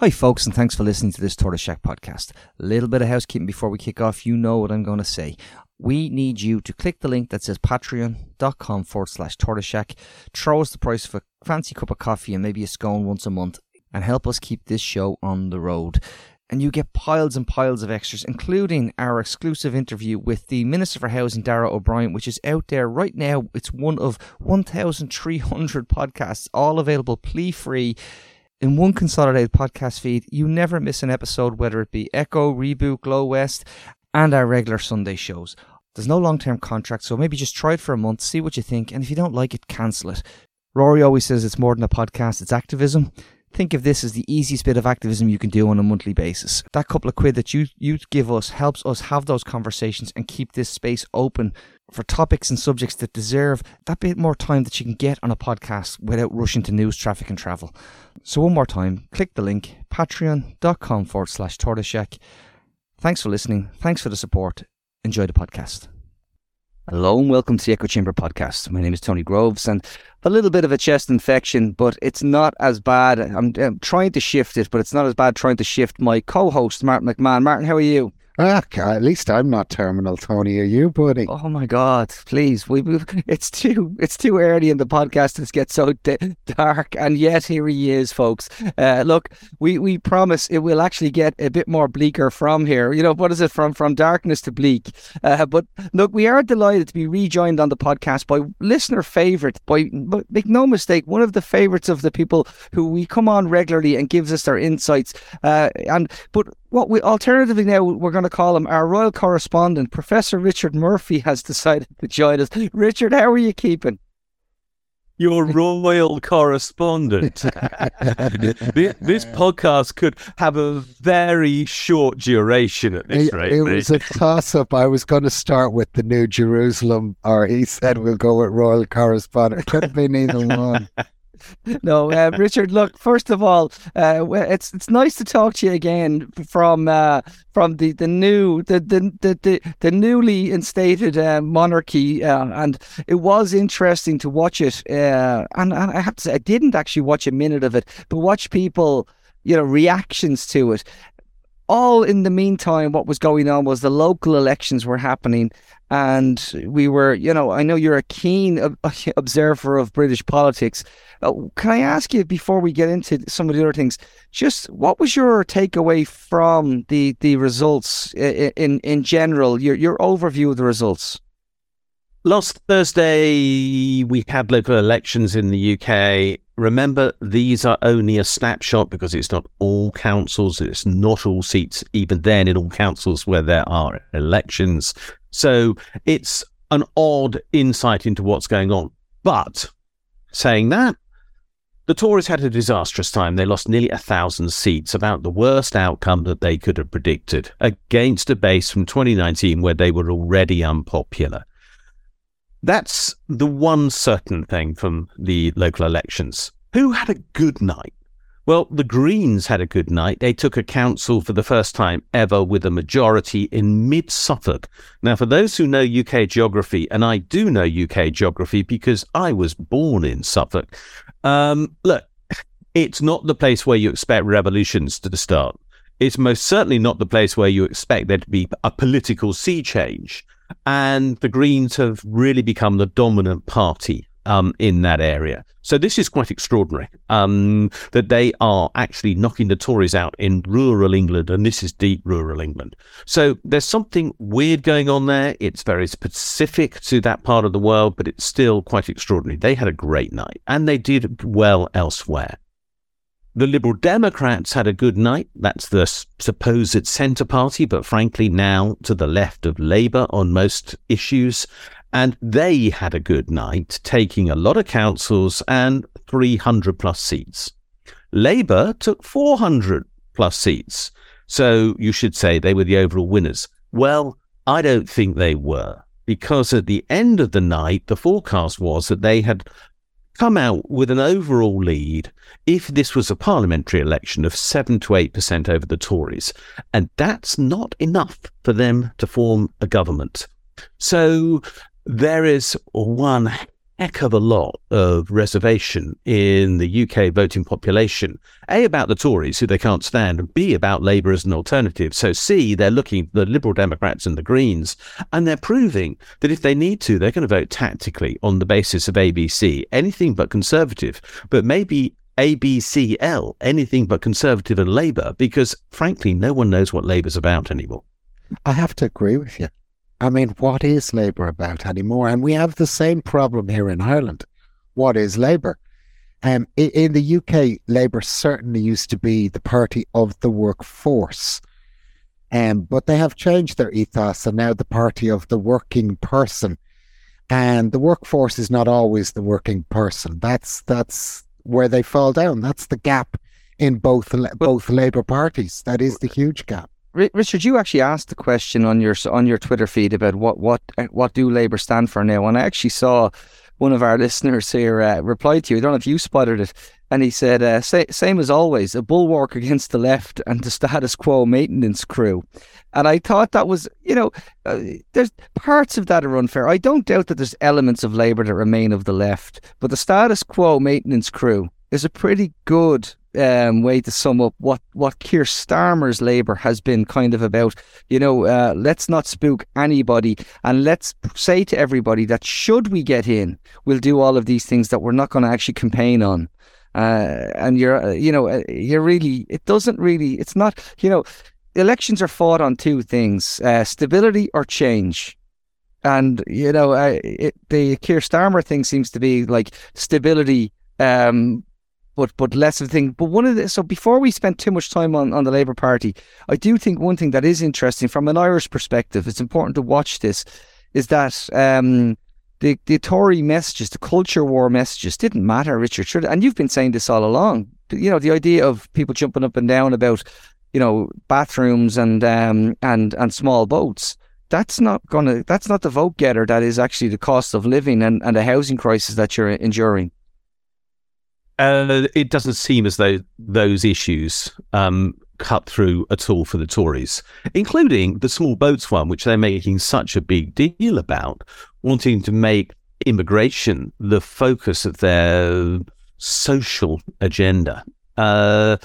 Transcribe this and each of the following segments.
Hi, folks, and thanks for listening to this Tortoise Shack podcast. A little bit of housekeeping before we kick off. You know what I'm going to say. We need you to click the link that says patreon.com forward slash tortoise shack. Throw us the price of a fancy cup of coffee and maybe a scone once a month and help us keep this show on the road. And you get piles and piles of extras, including our exclusive interview with the Minister for Housing, Darragh O'Brien, which is out there right now. It's one of 1,300 podcasts, all available plea free in one consolidated podcast feed. You never miss an episode, whether it be Echo, Reboot, Glow West, and our regular Sunday shows. There's no long term contract, so maybe just try it for a month, see what you think, and if you don't like it, cancel it. Rory always says it's more than a podcast, it's activism. Think of this as the easiest bit of activism you can do on a monthly basis. That couple of quid that you, you give us helps us have those conversations and keep this space open for topics and subjects that deserve that bit more time that you can get on a podcast without rushing to news, traffic, and travel. So, one more time, click the link patreon.com forward slash tortoiseshack. Thanks for listening. Thanks for the support. Enjoy the podcast. Hello and welcome to the Echo Chamber podcast. My name is Tony Groves and a little bit of a chest infection, but it's not as bad. I'm, I'm trying to shift it, but it's not as bad trying to shift my co host, Martin McMahon. Martin, how are you? Ah, at least I'm not terminal, Tony. Are you, buddy? Oh my God! Please, we, move. it's too it's too early in the podcast to get so d- dark, and yet here he is, folks. Uh, look, we we promise it will actually get a bit more bleaker from here. You know what is it from from darkness to bleak? Uh, but look, we are delighted to be rejoined on the podcast by listener favorite. By make no mistake, one of the favorites of the people who we come on regularly and gives us their insights. Uh, and but what we alternatively now we're going to call him our royal correspondent, Professor Richard Murphy, has decided to join us. Richard, how are you keeping? Your royal correspondent. this podcast could have a very short duration at this it, rate. It was a toss up. I was going to start with the New Jerusalem, or he said we'll go with royal correspondent. Could have been either one. no, uh, Richard. Look, first of all, uh, it's it's nice to talk to you again from uh, from the, the new the the the, the, the newly instated uh, monarchy, uh, and it was interesting to watch it. Uh, and, and I have to say, I didn't actually watch a minute of it, but watch people, you know, reactions to it all in the meantime, what was going on was the local elections were happening, and we were, you know, I know you're a keen observer of British politics. Uh, can I ask you before we get into some of the other things, just what was your takeaway from the the results in in, in general? Your your overview of the results. Last Thursday, we had local elections in the UK. Remember, these are only a snapshot because it's not all councils, it's not all seats, even then in all councils where there are elections. So it's an odd insight into what's going on. But saying that, the Tories had a disastrous time. They lost nearly a thousand seats, about the worst outcome that they could have predicted, against a base from 2019 where they were already unpopular. That's the one certain thing from the local elections. Who had a good night? Well, the Greens had a good night. They took a council for the first time ever with a majority in mid Suffolk. Now, for those who know UK geography, and I do know UK geography because I was born in Suffolk, um, look, it's not the place where you expect revolutions to start. It's most certainly not the place where you expect there to be a political sea change. And the Greens have really become the dominant party um, in that area. So this is quite extraordinary um, that they are actually knocking the Tories out in rural England, and this is deep rural England. So there's something weird going on there. It's very specific to that part of the world, but it's still quite extraordinary. They had a great night, and they did well elsewhere. The Liberal Democrats had a good night. That's the supposed centre party, but frankly, now to the left of Labour on most issues. And they had a good night, taking a lot of councils and 300 plus seats. Labour took 400 plus seats. So you should say they were the overall winners. Well, I don't think they were, because at the end of the night, the forecast was that they had come out with an overall lead if this was a parliamentary election of 7 to 8% over the Tories. And that's not enough for them to form a government. So there is one heck of a lot of reservation in the UK voting population. A, about the Tories, who they can't stand, and B, about Labour as an alternative. So, C, they're looking the Liberal Democrats and the Greens, and they're proving that if they need to, they're going to vote tactically on the basis of ABC, anything but Conservative, but maybe ABCL, anything but Conservative and Labour, because frankly, no one knows what Labour's about anymore. I have to agree with you. I mean, what is Labour about anymore? And we have the same problem here in Ireland. What is Labour? Um, in, in the UK, Labour certainly used to be the party of the workforce. Um, but they have changed their ethos and now the party of the working person. And the workforce is not always the working person. That's that's where they fall down. That's the gap in both both Labour parties. That is the huge gap. Richard, you actually asked the question on your on your Twitter feed about what what uh, what do Labour stand for now, and I actually saw one of our listeners here uh, reply to you. I don't know if you spotted it, and he said, uh, "Same as always, a bulwark against the left and the status quo maintenance crew." And I thought that was, you know, uh, there's parts of that are unfair. I don't doubt that there's elements of Labour that remain of the left, but the status quo maintenance crew is a pretty good um, way to sum up what, what Keir Starmer's Labour has been kind of about. You know, uh, let's not spook anybody and let's say to everybody that should we get in, we'll do all of these things that we're not going to actually campaign on. Uh, and you're, uh, you know, uh, you're really, it doesn't really, it's not, you know, elections are fought on two things uh, stability or change. And, you know, it, the Keir Starmer thing seems to be like stability um, but but less of a thing. But one of the so before we spend too much time on, on the Labour Party, I do think one thing that is interesting from an Irish perspective, it's important to watch this, is that um, the the Tory messages, the culture war messages, didn't matter, Richard. And you've been saying this all along. You know, the idea of people jumping up and down about, you know, bathrooms and um, and and small boats. That's not gonna. That's not the vote getter. That is actually the cost of living and, and the housing crisis that you're enduring. Uh, it doesn't seem as though those issues um, cut through at all for the Tories, including the small boats one, which they're making such a big deal about, wanting to make immigration the focus of their social agenda. Uh,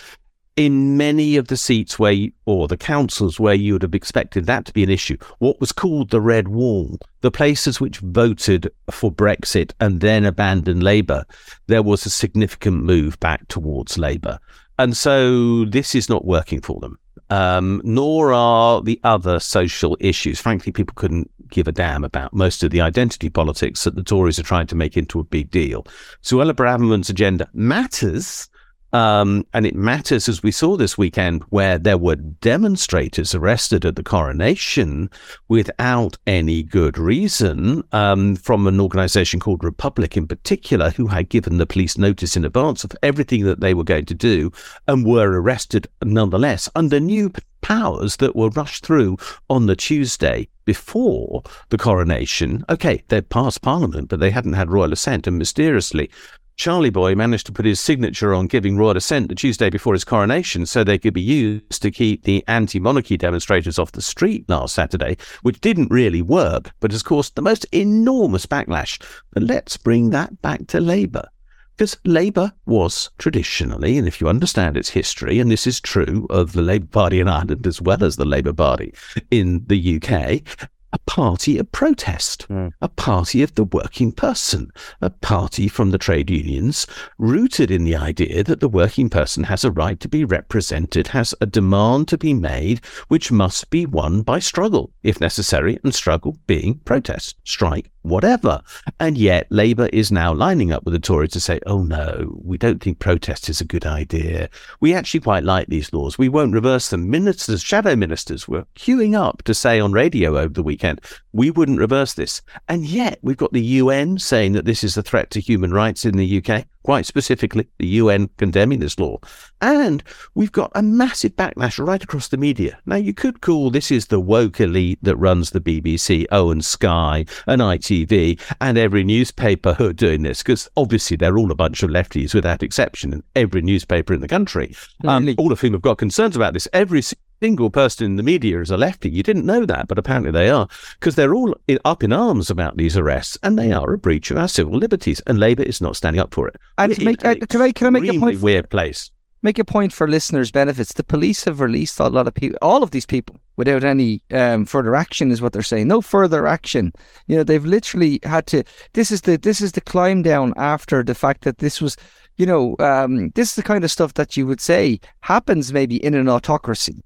in many of the seats where, you, or the councils where you would have expected that to be an issue, what was called the Red Wall, the places which voted for Brexit and then abandoned Labour, there was a significant move back towards Labour. And so this is not working for them. Um, nor are the other social issues. Frankly, people couldn't give a damn about most of the identity politics that the Tories are trying to make into a big deal. Suella Braverman's agenda matters, um, and it matters, as we saw this weekend, where there were demonstrators arrested at the coronation without any good reason um, from an organization called Republic in particular, who had given the police notice in advance of everything that they were going to do and were arrested nonetheless under new powers that were rushed through on the Tuesday before the coronation. Okay, they'd passed Parliament, but they hadn't had royal assent, and mysteriously, Charlie Boy managed to put his signature on giving royal assent the Tuesday before his coronation so they could be used to keep the anti monarchy demonstrators off the street last Saturday, which didn't really work, but has caused the most enormous backlash. But let's bring that back to Labour. Because Labour was traditionally, and if you understand its history, and this is true of the Labour Party in Ireland as well as the Labour Party in the UK, a party of protest, mm. a party of the working person, a party from the trade unions, rooted in the idea that the working person has a right to be represented, has a demand to be made, which must be won by struggle, if necessary, and struggle being protest, strike, whatever. And yet, Labour is now lining up with the Tories to say, oh no, we don't think protest is a good idea. We actually quite like these laws. We won't reverse them. Ministers, shadow ministers, were queuing up to say on radio over the weekend, we wouldn't reverse this. And yet, we've got the UN saying that this is a threat to human rights in the UK quite specifically the UN condemning this law. And we've got a massive backlash right across the media. Now, you could call this is the woke elite that runs the BBC, Owen Sky, and ITV, and every newspaper who are doing this, because obviously they're all a bunch of lefties without exception, and every newspaper in the country, um, all of whom have got concerns about this. Every single person in the media is a lefty. You didn't know that, but apparently they are, because they're all in, up in arms about these arrests, and they are a breach of our civil liberties, and Labour is not standing up for it. And make, uh, can I can I make a point? Weird place. Make a point for listeners' benefits. The police have released a lot of people, all of these people, without any um, further action, is what they're saying. No further action. You know, they've literally had to. This is the this is the climb down after the fact that this was you know, um, this is the kind of stuff that you would say happens maybe in an autocracy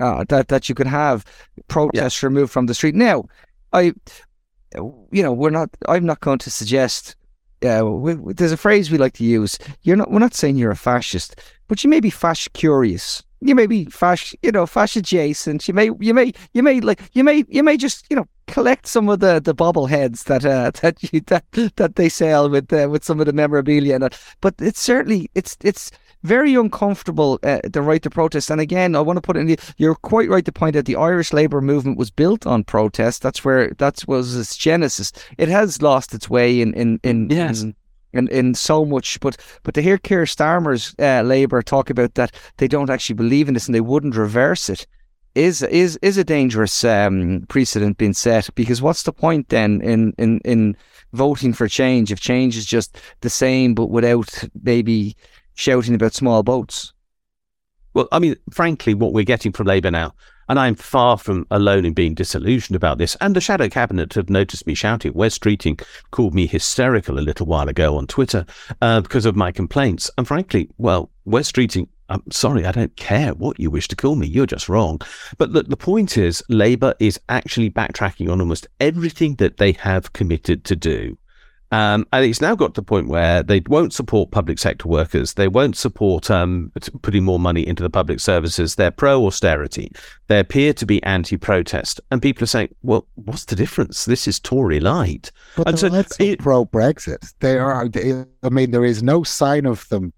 uh, that that you could have protests yeah. removed from the street. Now, I, you know, we're not. I'm not going to suggest. Uh, we, there's a phrase we like to use. You're not. We're not saying you're a fascist, but you may be fascist curious. You may be fascist, you know, fascist adjacent. You may, you may, you may like, you may, you may just, you know, collect some of the the bobbleheads that uh, that you that that they sell with uh, with some of the memorabilia and that. But it's certainly it's it's very uncomfortable, uh, the right to protest. And again, I want to put in the, you're quite right to point out the Irish labour movement was built on protest. That's where, that was its genesis. It has lost its way in, in, in, yes. in in, in so much. But but to hear Keir Starmer's uh, Labour talk about that they don't actually believe in this and they wouldn't reverse it is is is a dangerous um, precedent being set. Because what's the point then in in in voting for change if change is just the same but without maybe shouting about small boats. Well, I mean, frankly, what we're getting from Labour now, and I'm far from alone in being disillusioned about this, and the shadow cabinet have noticed me shouting. Wes Streeting called me hysterical a little while ago on Twitter uh, because of my complaints. And frankly, well, Wes Streeting, I'm sorry, I don't care what you wish to call me. You're just wrong. But the, the point is, Labour is actually backtracking on almost everything that they have committed to do. Um, and it's now got to the point where they won't support public sector workers. They won't support um, putting more money into the public services. They're pro austerity. They appear to be anti protest. And people are saying, well, what's the difference? This is Tory light. But and so pro Brexit. They are, they, I mean, there is no sign of them,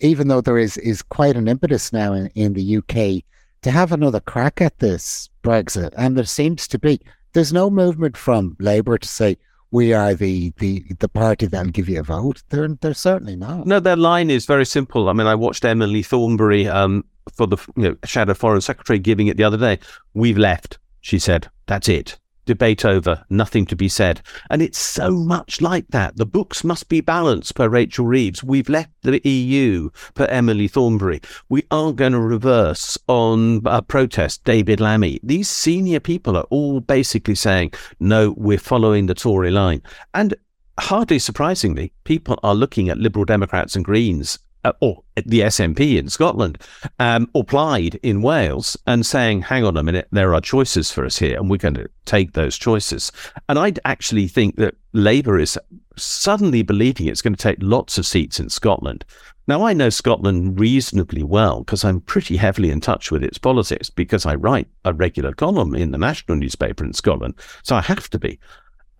even though there is, is quite an impetus now in, in the UK to have another crack at this Brexit. And there seems to be, there's no movement from Labour to say, we are the the the party that'll give you a vote. They're they're certainly not. No, their line is very simple. I mean, I watched Emily Thornberry um, for the you know, Shadow Foreign Secretary giving it the other day. We've left, she said. That's it debate over, nothing to be said. And it's so much like that. The books must be balanced, per Rachel Reeves. We've left the EU, per Emily Thornberry. We aren't going to reverse on a protest, David Lammy. These senior people are all basically saying, no, we're following the Tory line. And hardly surprisingly, people are looking at Liberal Democrats and Greens uh, or the SNP in Scotland, um, or Plaid in Wales, and saying, hang on a minute, there are choices for us here, and we're going to take those choices. And I actually think that Labour is suddenly believing it's going to take lots of seats in Scotland. Now, I know Scotland reasonably well because I'm pretty heavily in touch with its politics because I write a regular column in the national newspaper in Scotland. So I have to be.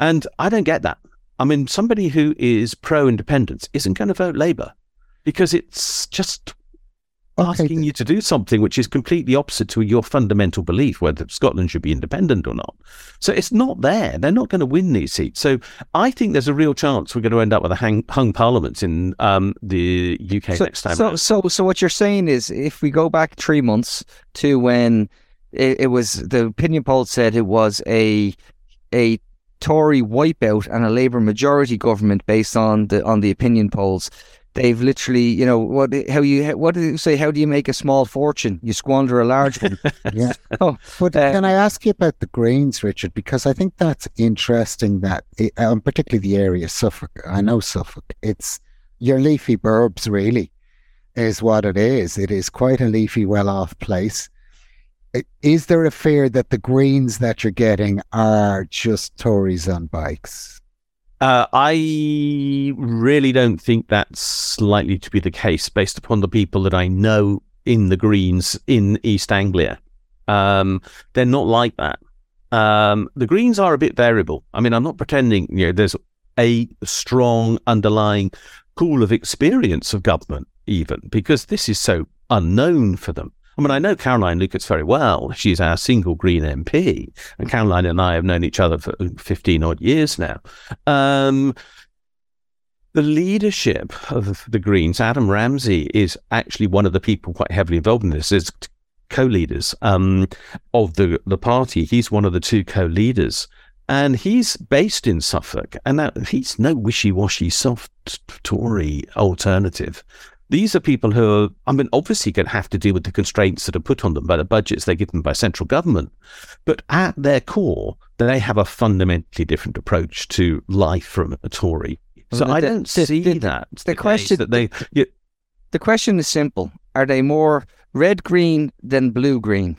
And I don't get that. I mean, somebody who is pro independence isn't going to vote Labour because it's just asking okay. you to do something which is completely opposite to your fundamental belief whether Scotland should be independent or not. So it's not there. They're not going to win these seats. So I think there's a real chance we're going to end up with a hang, hung parliament in um, the UK so, next time. So, so, so what you're saying is, if we go back three months to when it, it was the opinion poll said it was a a Tory wipeout and a Labour majority government based on the on the opinion polls they've literally, you know, what how you what do you say? How do you make a small fortune? You squander a large one. yeah. Oh, but uh, can I ask you about the Greens, Richard? Because I think that's interesting. That it, um, particularly the area of Suffolk. I know Suffolk. It's your leafy burbs, really, is what it is. It is quite a leafy, well-off place. Is there a fear that the Greens that you're getting are just Tories on bikes? Uh, I really don't think that's likely to be the case based upon the people that I know in the Greens in East Anglia. Um, they're not like that. Um, the Greens are a bit variable. I mean, I'm not pretending, you know, there's a strong underlying pool of experience of government, even because this is so unknown for them. I mean, I know Caroline Lucas very well. She's our single Green MP, and Caroline and I have known each other for 15 odd years now. Um, the leadership of the Greens, Adrian Ramsay, is actually one of the people quite heavily involved in this. Is co-leaders um, of the the party. He's one of the two co-leaders, and he's based in Suffolk. And now he's no wishy-washy soft Tory alternative. These are people who are, I mean, obviously going to have to deal with the constraints that are put on them by the budgets they're given by central government. But at their core, they have a fundamentally different approach to life from a Tory. So Well, I the- don't the- see the- that. the question- that they, you, The question is simple: Are they more red green than blue green?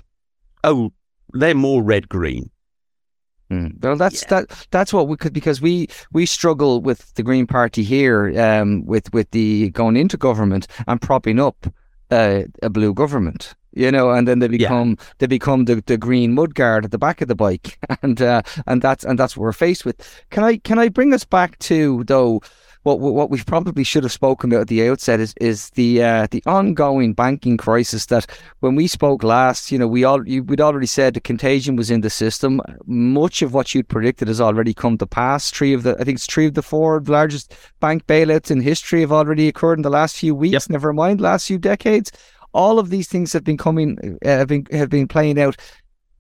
oh, they're more red green. Well, that's that. That's what we could because we we struggle with the Green Party here, um, with with the going into government and propping up uh, a blue government. You know, and then they Yeah. become they become the, the green mudguard at the back of the bike, and uh, and that's and that's what we're faced with. Can I can I bring us back to though what what we probably should have spoken about at the outset is is the uh, the ongoing banking crisis that when we spoke last, you know, we all you, we'd already said the contagion was in the system. Much of what you'd predicted has already come to pass. Three of the I think it's three of the four largest bank bailouts in history have already occurred in the last few weeks. Yep. Never mind last few decades. All of these things have been coming uh, have been have been playing out,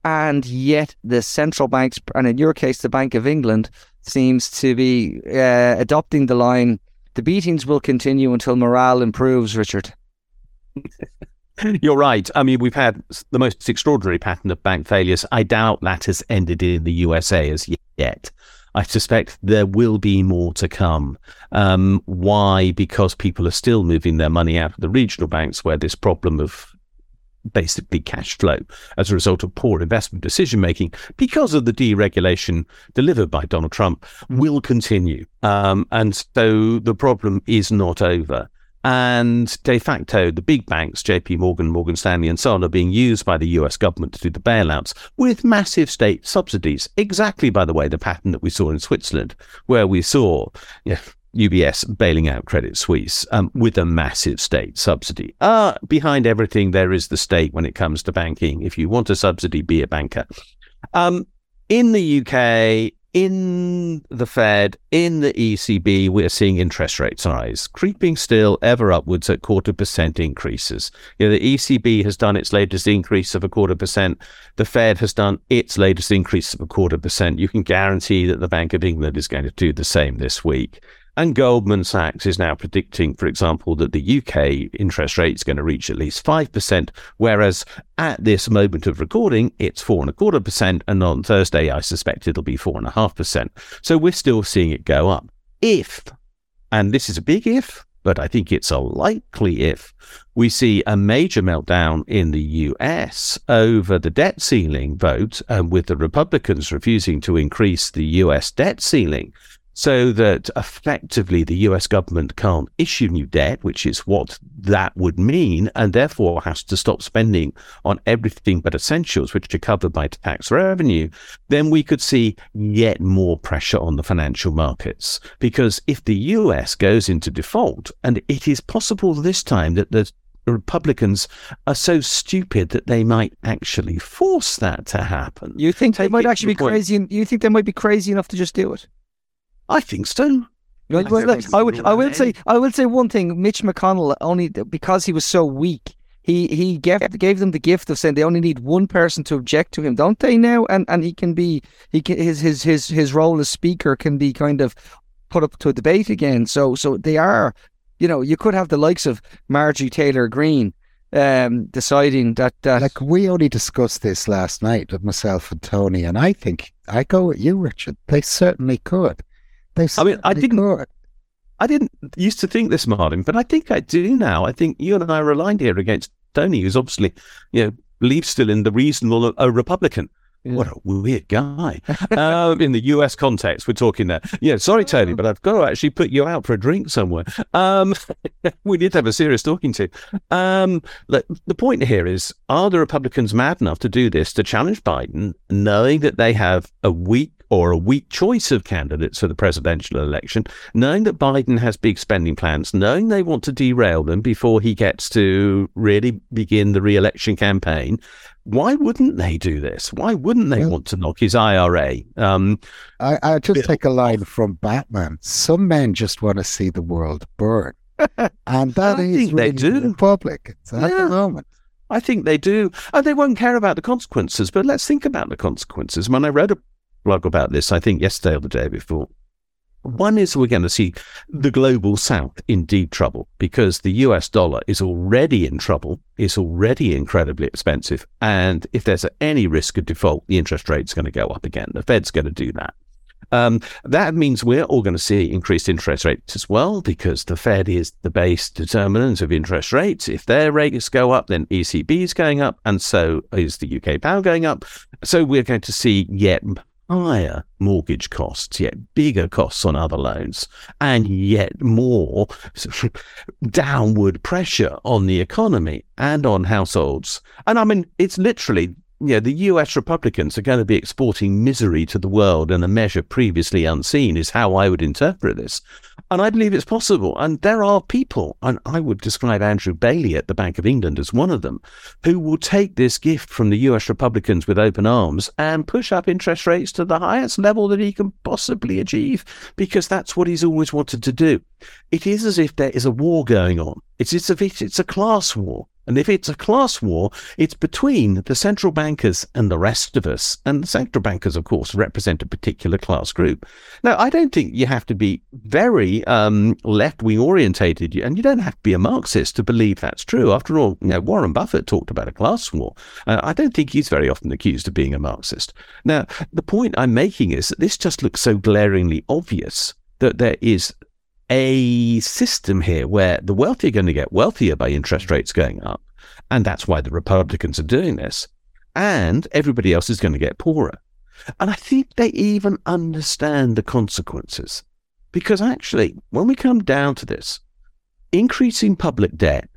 and yet the central banks, and in your case, the Bank of England, seems to be uh, adopting the line. The beatings will continue until morale improves, Richard. You're right. I mean, we've had the most extraordinary pattern of bank failures. I doubt that has ended in the USA as yet. I suspect there will be more to come. Um, why? Because people are still moving their money out of the regional banks where this problem of basically cash flow as a result of poor investment decision making because of the deregulation delivered by Donald Trump will continue. Um, and so the problem is not over. And de facto, the big banks, JP Morgan, Morgan Stanley, and so on, are being used by the US government to do the bailouts with massive state subsidies. Exactly, by the way, the pattern that we saw in Switzerland, where we saw you know, UBS bailing out Credit Suisse um, with a massive state subsidy. Uh, behind everything, there is the state when it comes to banking. If you want a subsidy, be a banker. Um, in the UK, in the Fed, in the ECB, we're seeing interest rates rise, creeping still ever upwards at quarter percent increases. You know, the ECB has done its latest increase of a quarter percent. The Fed has done its latest increase of a quarter percent. You can guarantee that the Bank of England is going to do the same this week. And Goldman Sachs is now predicting, for example, that the UK interest rate is going to reach at least 5%, whereas at this moment of recording, it's four and on Thursday, I suspect it'll be four and a half percent. So we're still seeing it go up. If, and this is a big if, but I think it's a likely if, we see a major meltdown in the US over the debt ceiling vote, and with the Republicans refusing to increase the US debt ceiling, so that effectively the US government can't issue new debt, which is what that would mean, and therefore has to stop spending on everything but essentials, which are covered by tax revenue, then we could see yet more pressure on the financial markets. Because if the US goes into default, and it is possible this time that the Republicans are so stupid that they might actually force that to happen. You think they might actually be point. crazy? You think they might be crazy enough to just do it? I think so. Well, I well, think look, I would, I rule will say, I will say one thing. Mitch McConnell only because he was so weak, he he gave gave them the gift of saying they only need one person to object to him, don't they? Now, and and he can be he can his his his his role as speaker can be kind of put up to a debate again. So so they are, you know, you could have the likes of Marjorie Taylor Greene um, deciding that that Like we only discussed this last night with myself and Tony, and I think I go with you, Richard. They certainly could. They I mean, I didn't- could. I didn't used to think this, Martin, but I think I do now. I think you and I are aligned here against Tony, who's obviously, you know, believes still in the reasonable a Republican. What a weird guy. um, in the US context, we're talking there. Yeah, sorry, Tony, but I've got to actually put you out for a drink somewhere. Um, we need to have a serious talking to. Um, look, the point here is are the Republicans mad enough to do this to challenge Biden, knowing that they have a weak or a weak choice of candidates for the presidential election, knowing that Biden has big spending plans, knowing they want to derail them before he gets to really begin the re election campaign? Why wouldn't they do this? Why wouldn't they Well- want to knock his IRA? Um, I, I just take a line from Batman. Some men just want to see the world burn. And that I is think they do. the Republic at Yeah. the moment. I think they do. And they won't care about the consequences, but let's think about the consequences. When I read a blog about this, I think yesterday or the day before, one is we're going to see the global south in deep trouble because the US dollar is already in trouble. It's already incredibly expensive. And if there's any risk of default, the interest rate's going to go up again. The Fed's going to do that. Um, that means we're all going to see increased interest rates as well because the Fed is the base determinant of interest rates. If their rates go up, then ECB is going up, and so is the UK pound going up. So we're going to see yet higher mortgage costs, yet bigger costs on other loans, and yet more downward pressure on the economy and on households. And I mean, it's literally you know, the US Republicans are going to be exporting misery to the world in a measure previously unseen, is how I would interpret this. And I believe it's possible. And there are people, and I would describe Andrew Bailey at the Bank of England as one of them, who will take this gift from the US Republicans with open arms and push up interest rates to the highest level that he can possibly achieve, because that's what he's always wanted to do. It is as if there is a war going on. It's, it's, a, it's a class war. And if it's a class war, it's between the central bankers and the rest of us. And the central bankers, of course, represent a particular class group. Now, I don't think you have to be very um, left wing orientated, and you don't have to be a Marxist to believe that's true. After all, you know, Warren Buffett talked about a class war. Uh, I don't think he's very often accused of being a Marxist. Now, the point I'm making is that this just looks so glaringly obvious that there is a system here where the wealthy are going to get wealthier by interest rates going up. And that's why the Republicans are doing this. And everybody else is going to get poorer. And I think they even understand the consequences. Because actually, when we come down to this, increasing public debt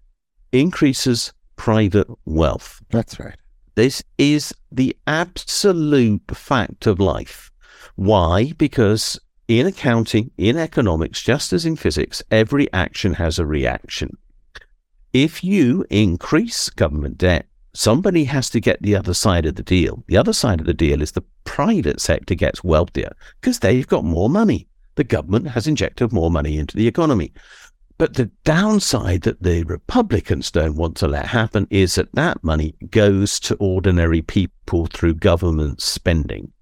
increases private wealth. That's right. This is the absolute fact of life. Why? Because in accounting, in economics, just as in physics, every action has a reaction. If you increase government debt, somebody has to get the other side of the deal. The other side of the deal is the private sector gets wealthier because they've got more money. The government has injected more money into the economy. But the downside that the Republicans don't want to let happen is that that money goes to ordinary people through government spending.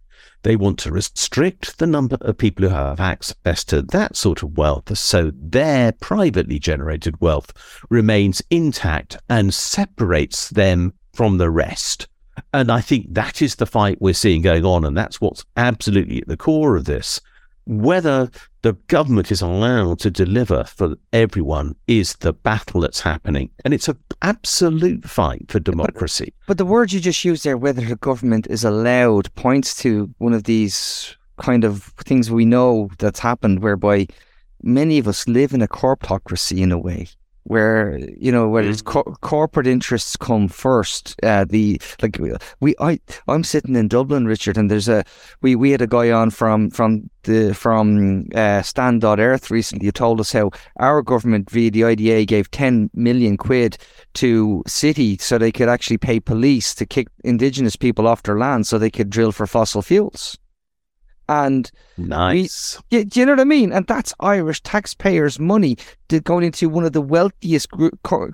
They want to restrict the number of people who have access to that sort of wealth so their privately generated wealth remains intact and separates them from the rest. And I think that is the fight we're seeing going on. And that's what's absolutely at the core of this whether the government is allowed to deliver for everyone is the battle that's happening. And it's an absolute fight for democracy. But, but the word you just used there, whether the government is allowed, points to one of these kind of things we know that's happened whereby many of us live in a corporatocracy in a way where you know where mm. co- corporate interests come first. Uh, the like we I I'm sitting in Dublin, Richard, and there's a we we had a guy on from from the from uh, Stand Earth recently who told us how our government via the IDA gave 10 million quid to Citi so they could actually pay police to kick indigenous people off their land so they could drill for fossil fuels. And nice. We, do you know what I mean? And that's Irish taxpayers' money going into one of the wealthiest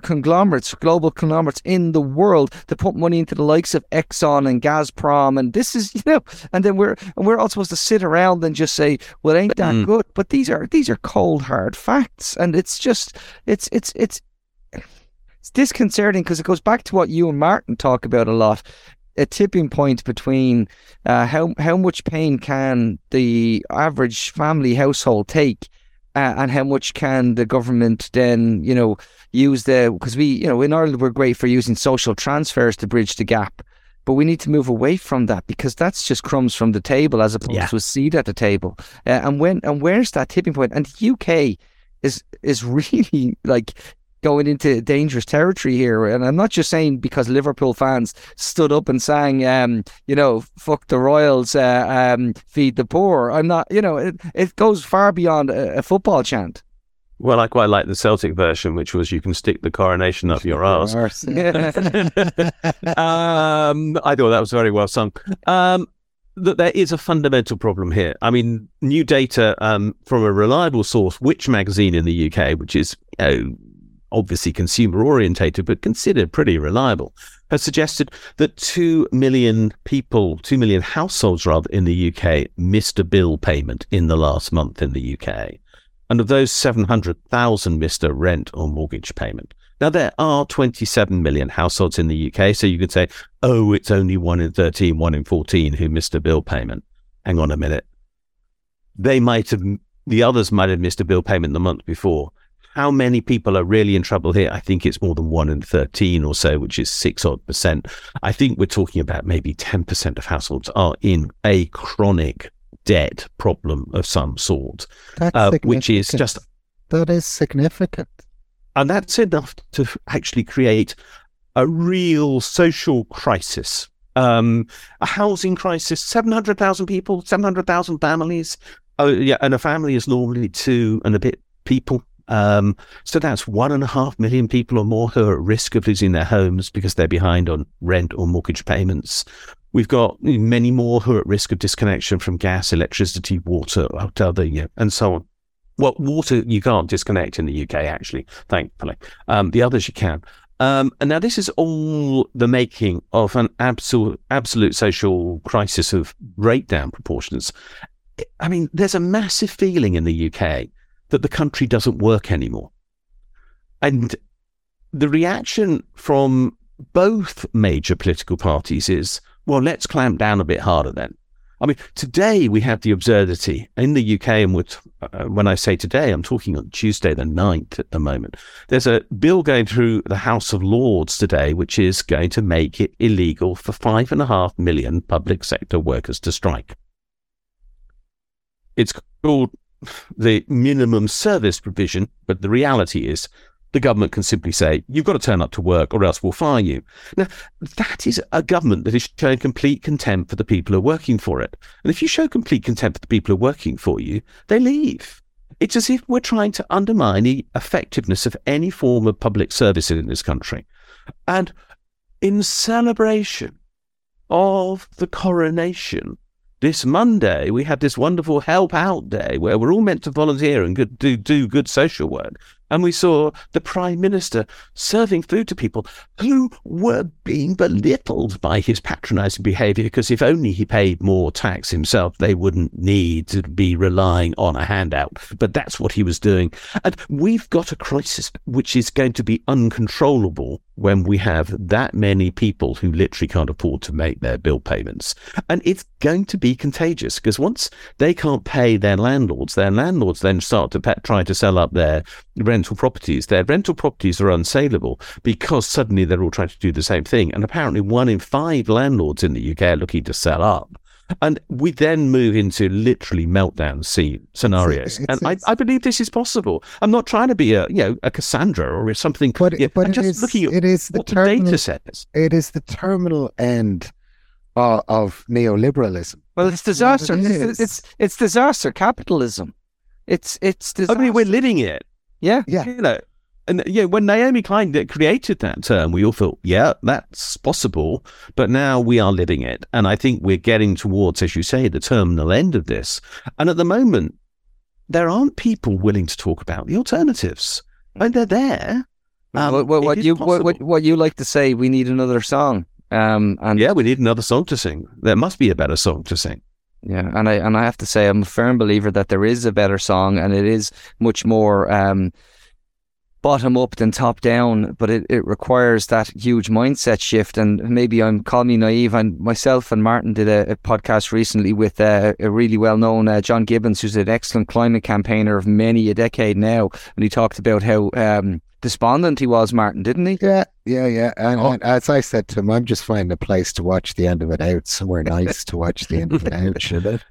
conglomerates, global conglomerates in the world to put money into the likes of Exxon and Gazprom. And this is, you know, and then we're and we're all supposed to sit around and just say, "Well, ain't that mm. good?" But these are these are cold hard facts, and it's just it's it's it's it's disconcerting because it goes back to what you and Martin talk about a lot a tipping point between uh, how how much pain can the average family household take, uh, and how much can the government then you know use the because we you know in Ireland we're great for using social transfers to bridge the gap. But we need to move away from that because that's just crumbs from the table as opposed yeah. to a seat at the table. Uh, and when and where's that tipping point? And the UK is is really like going into dangerous territory here. And I'm not just saying because Liverpool fans stood up and sang, um, you know, fuck the Royals, uh, um, feed the poor. I'm not, you know, it, it goes far beyond a, a, football chant. Well, I quite like the Celtic version, which was you can stick the coronation up your arse. um, I thought that was very well sung. Um, that there is a fundamental problem here. I mean, new data um, from a reliable source, Which magazine in the UK, which is you know, obviously consumer orientated, but considered pretty reliable, has suggested that 2 million people, 2 million households rather, in the UK missed a bill payment in the last month in the UK. And of those, 700,000 missed a rent or mortgage payment. Now, there are 27 million households in the UK, so you could say, oh, it's only 1 in 13, 1 in 14 who missed a bill payment. Hang on a minute. They might have, the others might have missed a bill payment the month before. How many people are really in trouble here? I think it's more than 1 in 13 or so, which is 6 odd percent. I think we're talking about maybe 10% of households are in a chronic debt problem of some sort, uh, which is just. That is significant. And that's enough to actually create a real social crisis. Um, a housing crisis, 700,000 people, 700,000 families. Oh, yeah. And a family is normally two and a bit people. Um, so that's one and a half million people or more who are at risk of losing their homes because they're behind on rent or mortgage payments. We've got many more who are at risk of disconnection from gas, electricity, water, other, you know, and so on. Well, water you can't disconnect in the UK, actually, thankfully. Um, the others you can. Um, and now this is all the making of an absolute, absolute social crisis of breakdown proportions. I mean, there's a massive feeling in the UK that the country doesn't work anymore. And the reaction from both major political parties is, well, let's clamp down a bit harder then. I mean, today we have the absurdity in the UK, and uh, when I say today, I'm talking on Tuesday the 9th at the moment. There's a bill going through the House of Lords today, which is going to make it illegal for five and a half million public sector workers to strike. It's called the minimum service provision, but the reality is the government can simply say, you've got to turn up to work or else we'll fire you. Now, that is a government that is showing complete contempt for the people who are working for it. And if you show complete contempt for the people who are working for you, they leave. It's as if we're trying to undermine the effectiveness of any form of public service in this country. And in celebration of the coronation, this Monday, we had this wonderful help out day where we're all meant to volunteer and do, do good social work. And we saw the Prime Minister serving food to people who were being belittled by his patronizing behavior because if only he paid more tax himself, they wouldn't need to be relying on a handout. But that's what he was doing. And we've got a crisis which is going to be uncontrollable when we have that many people who literally can't afford to make their bill payments. And it's going to be contagious because once they can't pay their landlords, their landlords then start to pe- try to sell up their rental properties. Their rental properties are unsaleable because suddenly they're all trying to do the same thing. And apparently, one in five landlords in the UK are looking to sell up. And we then move into literally meltdown scene scenarios. It's, it's, and I, I, believe this is possible. I'm not trying to be a you know a Cassandra or something. But, yeah, but I'm just is, looking at it is the what terminal, the data says. It is the terminal end of, of neoliberalism. Well, it's disaster. It's, it's it's disaster capitalism. It's it's disaster. I mean, we're living it. Yeah, yeah. You know, and yeah, when Naomi Klein created that term, we all thought, yeah, that's possible. But now we are living it. And I think we're getting towards, as you say, the terminal end of this. And at the moment, there aren't people willing to talk about the alternatives. I mean, they're there. Um, what, what, what you what, what, what you like to say? We need another song. Um, and yeah, we need another song to sing. There must be a better song to sing. Yeah, and I and I have to say, I'm a firm believer that there is a better song, and it is much more. Um, bottom up than top down, but it, it requires that huge mindset shift. And maybe I'm call me naive. And myself and Martin did a, a podcast recently with uh, a really well known uh, John Gibbons, who's an excellent climate campaigner of many a decade now, and he talked about how. Um, despondent he was, Martin, didn't he? Yeah, yeah, yeah. And, oh. and, as I said to him, I'm just finding a place to watch the end of it out, somewhere nice to watch the end of it out.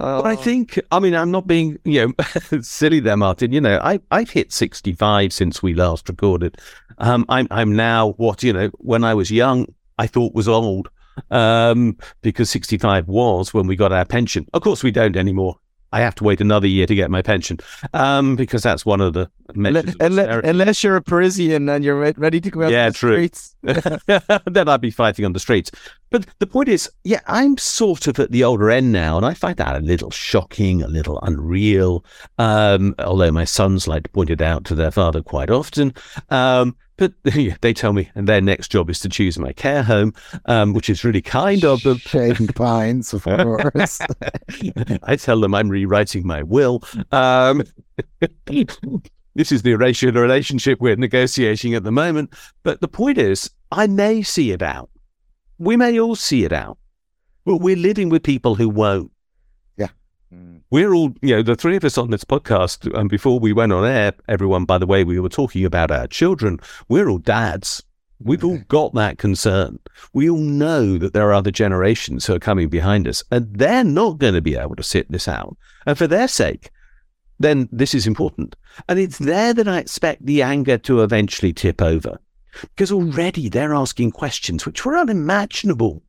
It? But I oh. think, I mean, I'm not being, you know, silly there, Martin. You know, I, I've hit 65 since we last recorded. Um, I'm, I'm now what, you know, when I was young, I thought was old um, because 65 was when we got our pension. Of course, we don't anymore. I have to wait another year to get my pension um, because that's one of the measures. Unless, unless, you're a Parisian and you're ready to go out yeah, the true. streets. then I'd be fighting on the streets. But the point is, yeah, I'm sort of at the older end now, and I find that a little shocking, a little unreal. Um, although my sons like to point it out to their father quite often. Um, but they tell me and their next job is to choose my care home, um, which is really kind of them. Shading Pines, of course. I tell them I'm rewriting my will. Um, this is the relationship we're negotiating at the moment. But the point is, I may see it out. We may all see it out. But we're living with people who won't. Mm. We're all, you know, the three of us on this podcast, and before we went on air, everyone, by the way, we were talking about our children. We're all dads. We've all got that concern. We all know that there are other generations who are coming behind us, and they're not going to be able to sit this out. And for their sake, then this is important. And it's there that I expect the anger to eventually tip over. Because already they're asking questions which were unimaginable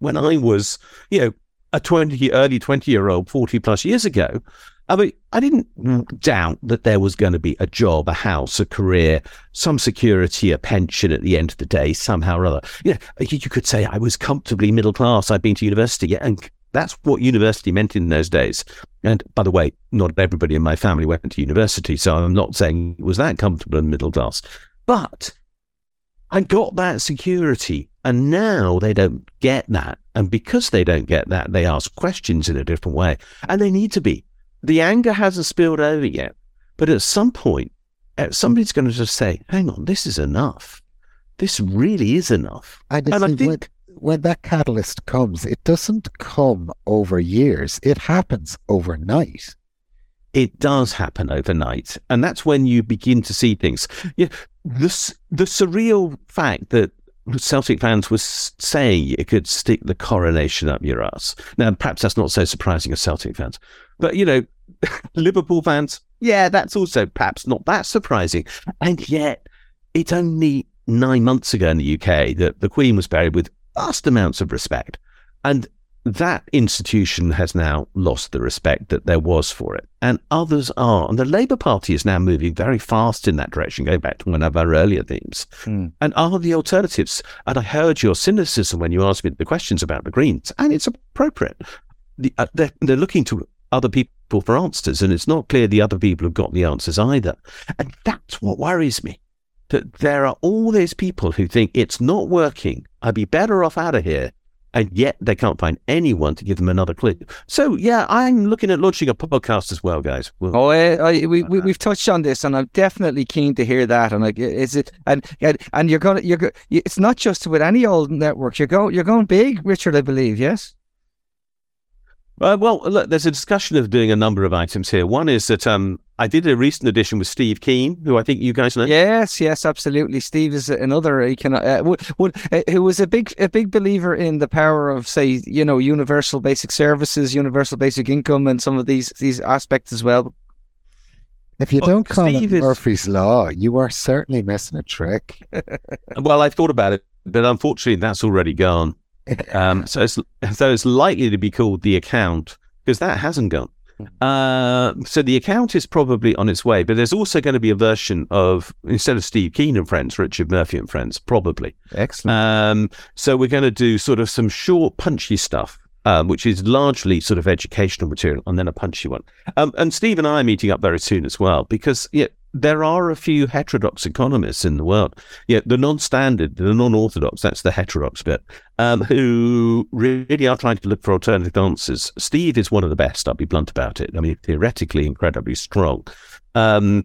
when I was, you know, a 20, early 20 year old 40 plus years ago, I mean, I didn't doubt that there was going to be a job, a house, a career, some security, a pension at the end of the day, somehow or other. You know, you could say I was comfortably middle class. I'd been to university, and that's what university meant in those days. And by the way, not everybody in my family went to university, so I'm not saying it was that comfortable and middle class. But I got that security and now they don't get that. And because they don't get that, they ask questions in a different way. And they need to be. The anger hasn't spilled over yet. But at some point, uh, somebody's going to just say, hang on, this is enough. This really is enough. And, and I think when, when that catalyst comes, it doesn't come over years, it happens overnight it does happen overnight. And that's when you begin to see things. Yeah, the, the surreal fact that Celtic fans were saying you could stick the coronation up your ass. Now, perhaps that's not so surprising as Celtic fans, but you know, Liverpool fans, yeah, that's also perhaps not that surprising. And yet, it's only nine months ago in the UK that the Queen was buried with vast amounts of respect. And that institution has now lost the respect that there was for it, and others are. And the Labour Party is now moving very fast in that direction, going back to one of our earlier themes. Mm. And are the alternatives? And I heard your cynicism when you asked me the questions about the Greens, and it's appropriate. The, uh, they're, they're looking to other people for answers, and it's not clear the other people have got the answers either. And that's what worries me. That there are all these people who think it's not working. I'd be better off out of here and yet they can't find anyone to give them another clue. So yeah, I'm looking at launching a podcast as well, guys. We'll, oh, eh, I, I, we, we have touched on this, and I'm definitely keen to hear that. And like, is it and and you're gonna you're it's not just with any old network. You're going you're going big, Richard. I believe yes. Uh, well, look, there's a discussion of doing a number of items here. One is that um, I did a recent edition with Steve Keen, who I think you guys know. Yes, yes, absolutely. Steve is another he can, uh, would, would, uh, who was a big a big believer in the power of, say, you know, universal basic services, universal basic income, and some of these these aspects as well. If you don't call Steve it is... Murphy's Law, you are certainly missing a trick. well, I've thought about it, but unfortunately, that's already gone. Um, so it's so it's likely to be called the account because that hasn't gone. Hmm. Uh, so the account is probably on its way, but there's also going to be a version of instead of Steve Keen and friends, Richard Murphy and friends, probably. Excellent. Um, so we're going to do sort of some short, punchy stuff. Um, which is largely sort of educational material, and then a punchy one. Um, and Steve and I are meeting up very soon as well, because yeah, there are a few heterodox economists in the world. Yeah, the non-standard, the non-orthodox, that's the heterodox bit, um, who really are trying to look for alternative answers. Steve is one of the best, I'll be blunt about it. I mean, theoretically incredibly strong. Um,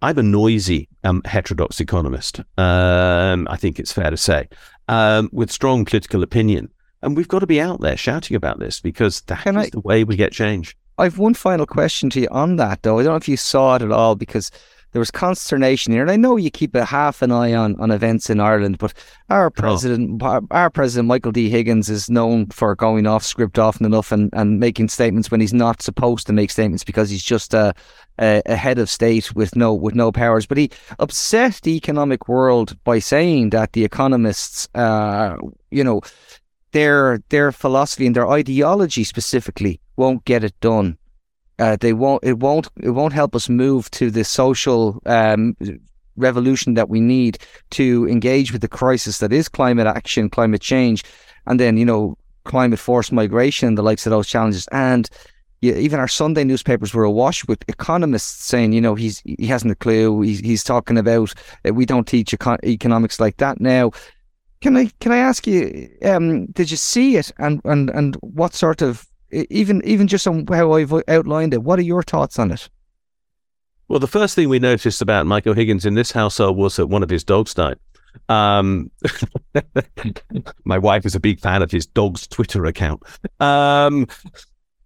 I'm a noisy um, heterodox economist, um, I think it's fair to say, um, with strong political opinion. And we've got to be out there shouting about this because that is I, the way we get change. I've one final question to you on that, though. I don't know if you saw it at all because there was consternation here. And I know you keep a half an eye on, on events in Ireland, but our oh. president, oh. our, our, president Michael D. Higgins, is known for going off script often enough and, and making statements when he's not supposed to make statements because he's just a, a, a head of state with no with no powers. But he upset the economic world by saying that the economists, uh, you know, their their philosophy and their ideology specifically won't get it done uh, they won't. It won't. It won't help us move to the social um, revolution that we need to engage with the crisis that is climate action, climate change, and then you know climate forced migration, and the likes of those challenges, and even our Sunday newspapers were awash with economists saying, you know, he's he hasn't a clue. He's, he's talking about uh, we don't teach econ- economics like that now. Can I can I ask you? Um, did you see it, and and and what sort of even even just on how I've outlined it? What are your thoughts on it? Well, the first thing we noticed about Michael Higgins in this household was that one of his dogs died. Um, my wife is a big fan of his dog's Twitter account. Um,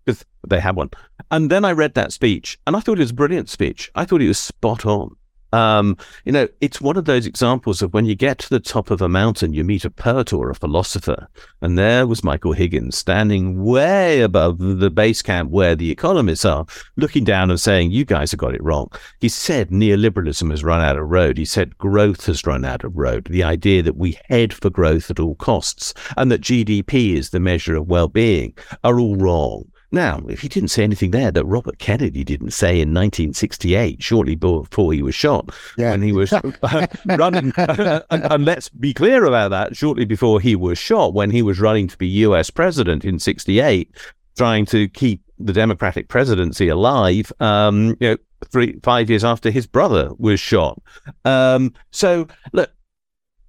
because they had one. And then I read that speech and I thought it was a brilliant speech. I thought it was spot on. Um, you know, it's one of those examples of when you get to the top of a mountain, you meet a poet or a philosopher. And there was Michael Higgins standing way above the base camp where the economists are, looking down and saying, You guys have got it wrong. He said neoliberalism has run out of road. He said growth has run out of road. The idea that we head for growth at all costs and that GDP is the measure of well being are all wrong. Now, if he didn't say anything there that Robert Kennedy didn't say in 1968, shortly before he was shot, yeah. when he was running, and, and, let's be clear about that, shortly before he was shot, when he was running to be US president in 68, trying to keep the Democratic presidency alive, um, you know, three, five years after his brother was shot. Um, so, look,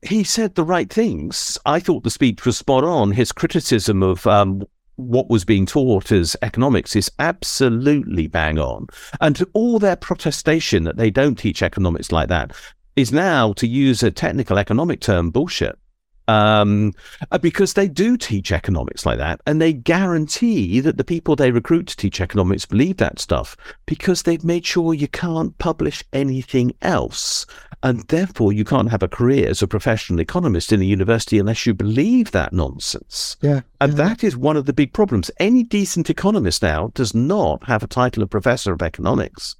he said the right things. I thought the speech was spot on. His criticism of um, what was being taught as economics is absolutely bang on. And all their protestation that they don't teach economics like that is now, to use a technical economic term, bullshit. Um, uh, because they do teach economics like that, and they guarantee that the people they recruit to teach economics believe that stuff because they've made sure you can't publish anything else. And therefore, you can't have a career as a professional economist in a university unless you believe that nonsense. Yeah. And yeah. that is one of the big problems. Any decent economist now does not have a title of professor of economics.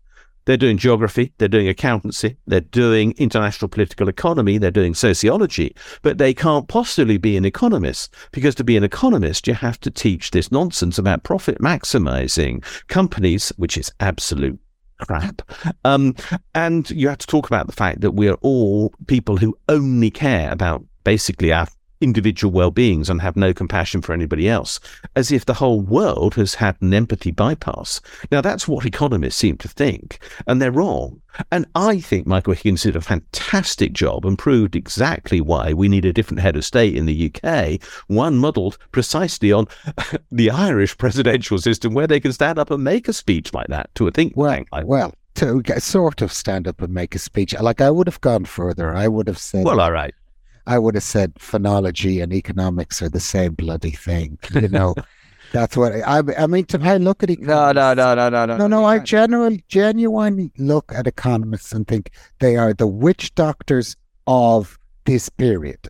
They're doing geography, they're doing accountancy, they're doing international political economy, they're doing sociology, but they can't possibly be an economist because to be an economist, you have to teach this nonsense about profit maximizing companies, which is absolute crap. Um, and you have to talk about the fact that we're all people who only care about basically our individual well-beings and have no compassion for anybody else, as if the whole world has had an empathy bypass. Now, that's what economists seem to think, and they're wrong. And I think Michael Higgins did a fantastic job and proved exactly why we need a different head of state in the UK, one modelled precisely on the Irish presidential system, where they can stand up and make a speech like that to a think well, tank. well, to sort of stand up and make a speech. Like I would have gone further. I would have said, "Well, all right." I would have said phonology and economics are the same bloody thing. You know, that's what I, I mean. To I look at economists, no, no, no, no, no, no, no. I generally, genuinely look at economists and think they are the witch doctors of this period.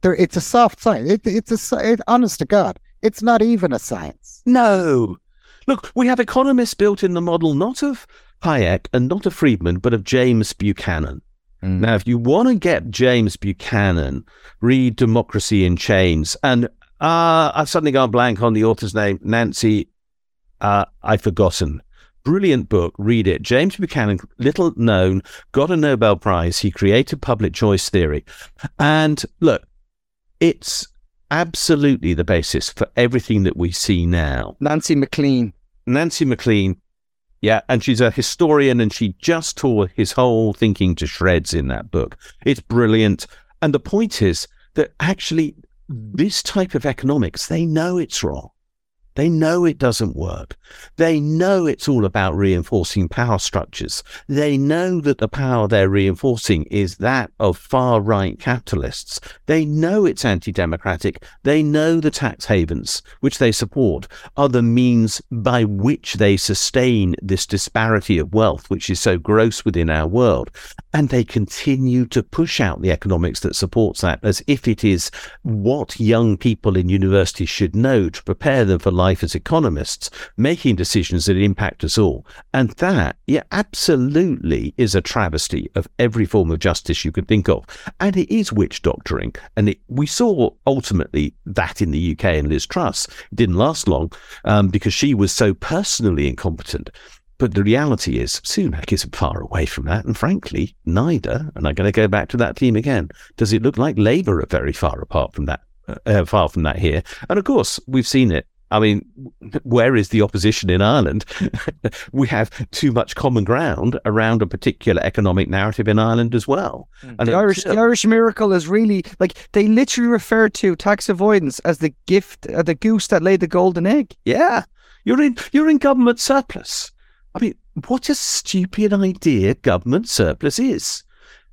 There, it's a soft science. It, it's a it, honest to God, it's not even a science. No, look, we have economists built in the model not of Hayek and not of Friedman, but of James Buchanan. Mm. Now, if you want to get James Buchanan, read Democracy in Chains. And uh, I've suddenly gone blank on the author's name, Nancy. Uh, I've forgotten. Brilliant book. Read it. James Buchanan, little known, got a Nobel Prize. He created public choice theory. And look, it's absolutely the basis for everything that we see now. Nancy MacLean. Nancy MacLean yeah, and she's a historian and she just tore his whole thinking to shreds in that book. It's brilliant. And the point is that actually, this type of economics, they know it's wrong. They know it doesn't work. They know it's all about reinforcing power structures. They know that the power they're reinforcing is that of far right capitalists. They know it's anti democratic. They know the tax havens, which they support, are the means by which they sustain this disparity of wealth, which is so gross within our world. And they continue to push out the economics that supports that as if it is what young people in universities should know to prepare them for life life as economists, making decisions that impact us all. And that, yeah, absolutely is a travesty of every form of justice you could think of. And it is witch doctoring. And it, we saw ultimately that in the UK and Liz Truss. It didn't last long um, because she was so personally incompetent. But the reality is, Sunak isn't far away from that. And frankly, neither, and I'm going to go back to that theme again, does it look like Labour are very far apart from that, uh, far from that here. And of course, we've seen it. I mean, where is the opposition in Ireland? we have too much common ground around a particular economic narrative in Ireland as well. Mm. And the Irish, the Irish miracle is really like they literally refer to tax avoidance as the gift, uh, the goose that laid the golden egg. Yeah, you're in, you're in government surplus I mean, what a stupid idea government surplus is.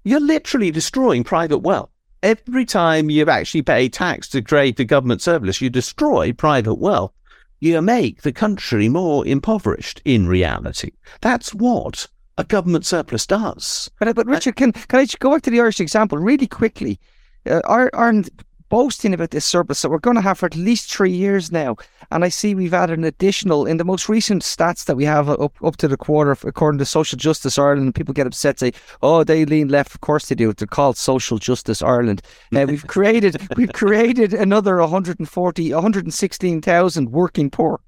You're literally destroying private wealth. Every time you actually pay tax to create a government surplus, you destroy private wealth. You make the country more impoverished in reality. That's what a government surplus does. But, but Richard, can, can I go back to the Irish example really quickly? Uh, Ireland boasting about this surplus that we're going to have for at least three years now. And I see we've added an additional in the most recent stats that we have up up to the quarter, according to Social Justice Ireland. People get upset, say, "Oh, they lean left." Of course they do. They're called Social Justice Ireland. Uh, we've created we've created another 140, 116,000 working poor.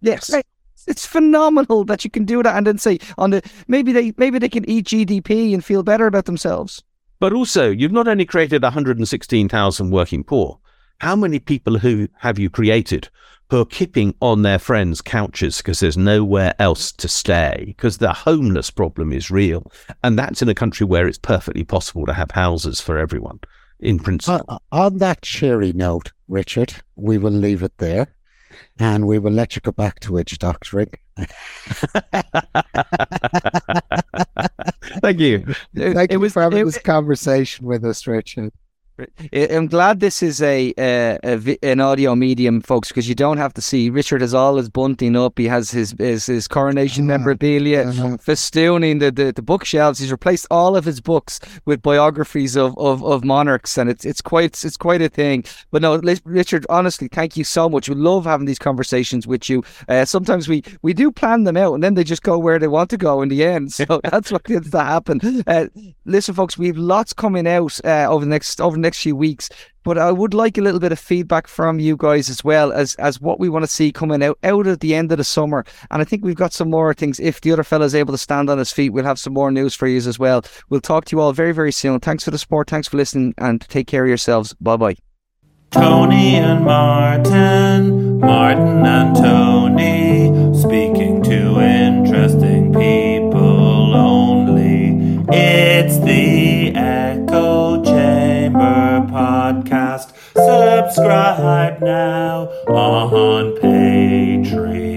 Yes. Right it's phenomenal that you can do that and then say on the maybe they maybe they can eat GDP and feel better about themselves. But also, you've not only created 116,000 working poor, how many people who have you created who are kipping on their friends' couches because there's nowhere else to stay? Because the homeless problem is real. And that's in a country where it's perfectly possible to have houses for everyone, in principle. Uh, on that cheery note, Richard, we will leave it there and we will let you go back to witch doctoring. Thank you. Thank it you was, for having it, this conversation with us, Richard. I'm glad this is a, a, a an audio medium, folks, because you don't have to see. Richard has all his bunting up. He has his his, his coronation uh, memorabilia uh, festooning the, the, the bookshelves. He's replaced all of his books with biographies of, of, of monarchs, and it's it's quite it's quite a thing. But no, Richard, honestly, thank you so much. We love having these conversations with you. Uh, sometimes we we do plan them out, and then they just go where they want to go in the end. So that's what tends to happen. Uh, listen, folks, we have lots coming out uh, over the next over next few weeks. But I would like a little bit of feedback from you guys as well as as what we want to see coming out out at the end of the summer. And I think we've got some more things. If the other fellow is able to stand on his feet, we'll have some more news for you as well. We'll talk to you all very very soon. Thanks for the support. Thanks for listening, and take care of yourselves. Bye bye. Tony and Martin, Martin and Tony, speaking to interesting people only. It's the Subscribe now on Patreon.